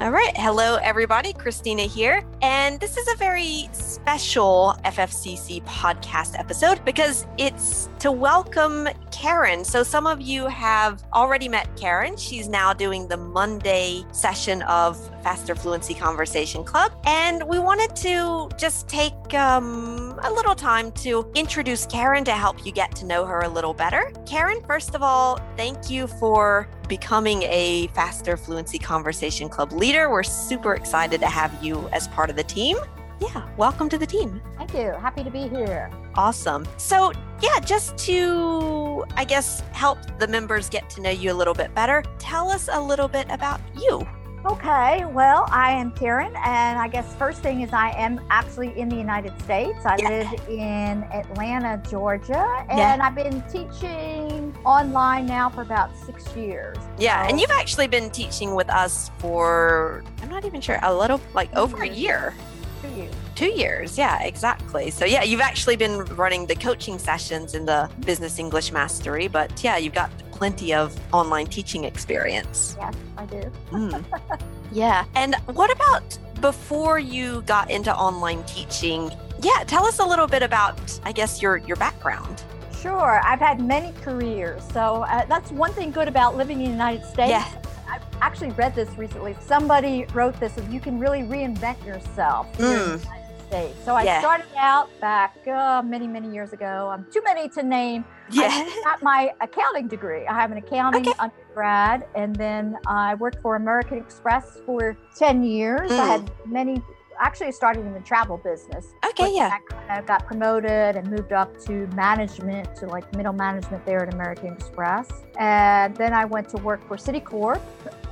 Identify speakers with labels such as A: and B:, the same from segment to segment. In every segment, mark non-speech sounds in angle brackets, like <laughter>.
A: All right. Hello, everybody. Christina here. And this is a very special FFCC podcast episode because it's to welcome Karen. So, some of you have already met Karen. She's now doing the Monday session of Faster Fluency Conversation Club. And we wanted to just take um, a little time to introduce Karen to help you get to know her a little better. Karen, first of all, thank you for becoming a Faster Fluency Conversation Club leader. We're super excited to have you as part of the team. Yeah, welcome to the team.
B: Thank you. Happy to be here.
A: Awesome. So, yeah, just to, I guess, help the members get to know you a little bit better, tell us a little bit about you.
B: Okay, well, I am Karen, and I guess first thing is I am actually in the United States. I
A: Yeah.
B: live in Atlanta, Georgia, and
A: Yeah.
B: I've been teaching online now for about six years.
A: Yeah, and you've actually been teaching with us for, I'm not even sure, a little, like over a
B: mm-hmm.
A: year.
B: For you.
A: Two years, yeah, exactly. So, yeah, you've actually been running the coaching sessions in the Business English Mastery, but yeah, you've got plenty of online teaching experience.
B: Yes, I do.
A: Mm. <laughs> yeah. And what about before you got into online teaching? Yeah, tell us a little bit about, I guess, your your background.
B: Sure, I've had many careers, so uh, that's one thing good about living in the United States.
A: Yeah.
B: I actually read this recently. Somebody wrote this, and you can really reinvent yourself here in the
A: Mm.
B: United States. So I
A: Yeah.
B: started out back uh, many, many years ago. Um, too many to name.
A: Yeah.
B: I got my accounting degree. I have an accounting
A: Okay.
B: undergrad, and then I worked for American Express for 10 years. I
A: Mm.
B: had many, actually, started in the travel business.
A: Okay, yeah.
B: I I got promoted and moved up to management, to like middle management there at American Express. And then I went to work for Citicorp.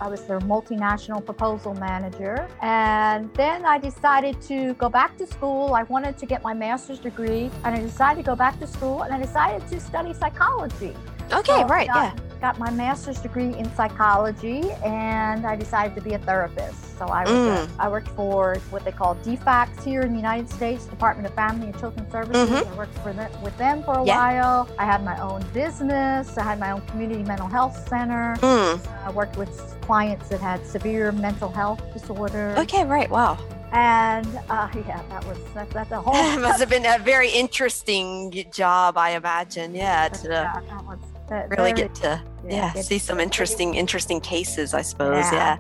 B: I was their multinational proposal manager. And then I decided to go back to school. I wanted to get my master's degree, and I decided to go back to school and I decided to study psychology.
A: Okay,
B: So
A: right, yeah.
B: Got my master's degree in psychology, and I decided to be a therapist. So I was
A: Mm.
B: I worked for what they call DFACS here in the United States, Department of Family and Children Services. I worked for them, with them for a
A: Mm-hmm. Yeah.
B: while. I had my own business. I had my own community mental health center.
A: Mm.
B: I worked with clients that had severe mental health disorders.
A: Okay, right. Wow.
B: And uh, <laughs> yeah, that was that, that's a <laughs> whole.
A: It must have been a very interesting job, I imagine. Yeah, <laughs> to
B: yeah, that was that
A: really
B: very-
A: get to yeah,
B: get
A: see some interesting interesting cases, I suppose.
B: Yeah.
A: Yeah.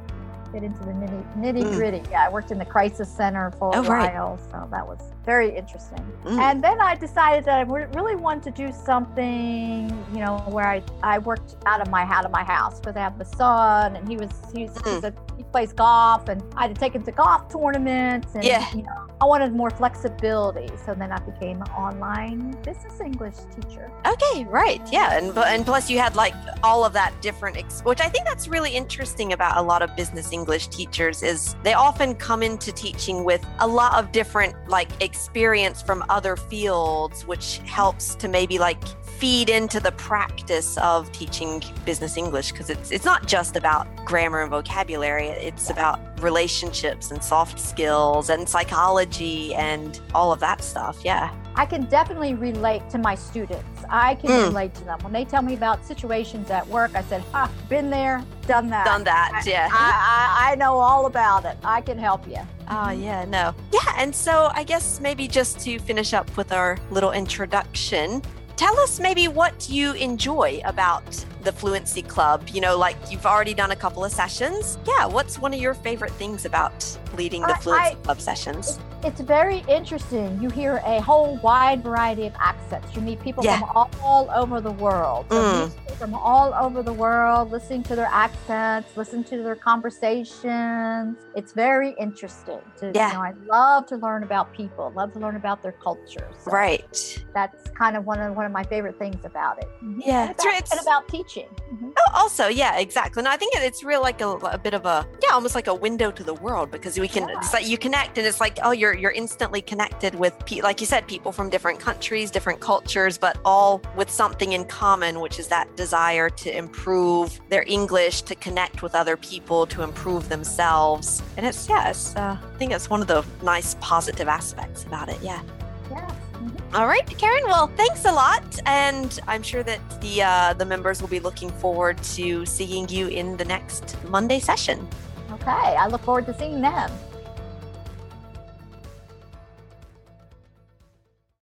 B: get into the nitty, nitty gritty. Yeah, I worked in the crisis center for
A: Mm. Oh,
B: a
A: right.
B: while, so that was very interesting.
A: Mm.
B: And then I decided that I really wanted to do something, you know, where I, I worked out of my out of my house because I have a son, and he was he's,
A: Mm.
B: he's a, he plays golf, and I had to take him to golf tournaments, and
A: Yeah.
B: you know, I wanted more flexibility. So then I became an online business English teacher.
A: Okay, right. Yeah, and and plus you had like all of that different ex- which I think that's really interesting about a lot of business English teachers is they often come into teaching with a lot of different like experience from other fields which helps to maybe like feed into the practice of teaching business English because it's it's not just about grammar and vocabulary it's about relationships and soft skills and psychology and all of that stuff. Yeah.
B: I can definitely relate to my students. I can
A: Mm.
B: relate to them when they tell me about situations at work. I said, "Ha, been there, done that.
A: Done that. Yeah.
B: I, I, I know all about it. I can help you."
A: Oh, yeah, no. Yeah, and so I guess maybe just to finish up with our little introduction, tell us maybe what you enjoy about the Fluency Club. You know, like you've already done a couple of sessions. Yeah, what's one of your favorite things about leading the
B: I-
A: Fluency
B: I-
A: Club sessions?
B: It's very interesting. You hear a whole wide variety of accents. You meet people
A: Yeah.
B: from all, all over the world. So
A: Mm.
B: from all over the world, listening to their accents, listen to their conversations. It's very interesting. To,
A: Yeah.
B: You know, I love to learn about people. Love to learn about their cultures. So
A: Right.
B: That's kind of one of one of my favorite things about it.
A: Yeah,
B: And about,
A: it's-
B: and about teaching. Mhm.
A: Oh, also, yeah, exactly. And I think it's real like a, a bit of a yeah, almost like a window to the world because we can
B: Yeah.
A: it's like you connect and it's like oh you're you're instantly connected with pe- like you said people from different countries, different cultures, but all with something in common, which is that desire to improve their English, to connect with other people, to improve themselves. And it's yeah, uh, I think it's one of the nice positive aspects about it. Yeah.
B: Yes.
A: All right, Karen. Well, thanks a lot, and I'm sure that the uh, the members will be looking forward to seeing you in the next Monday session.
B: Okay, I look forward to seeing them.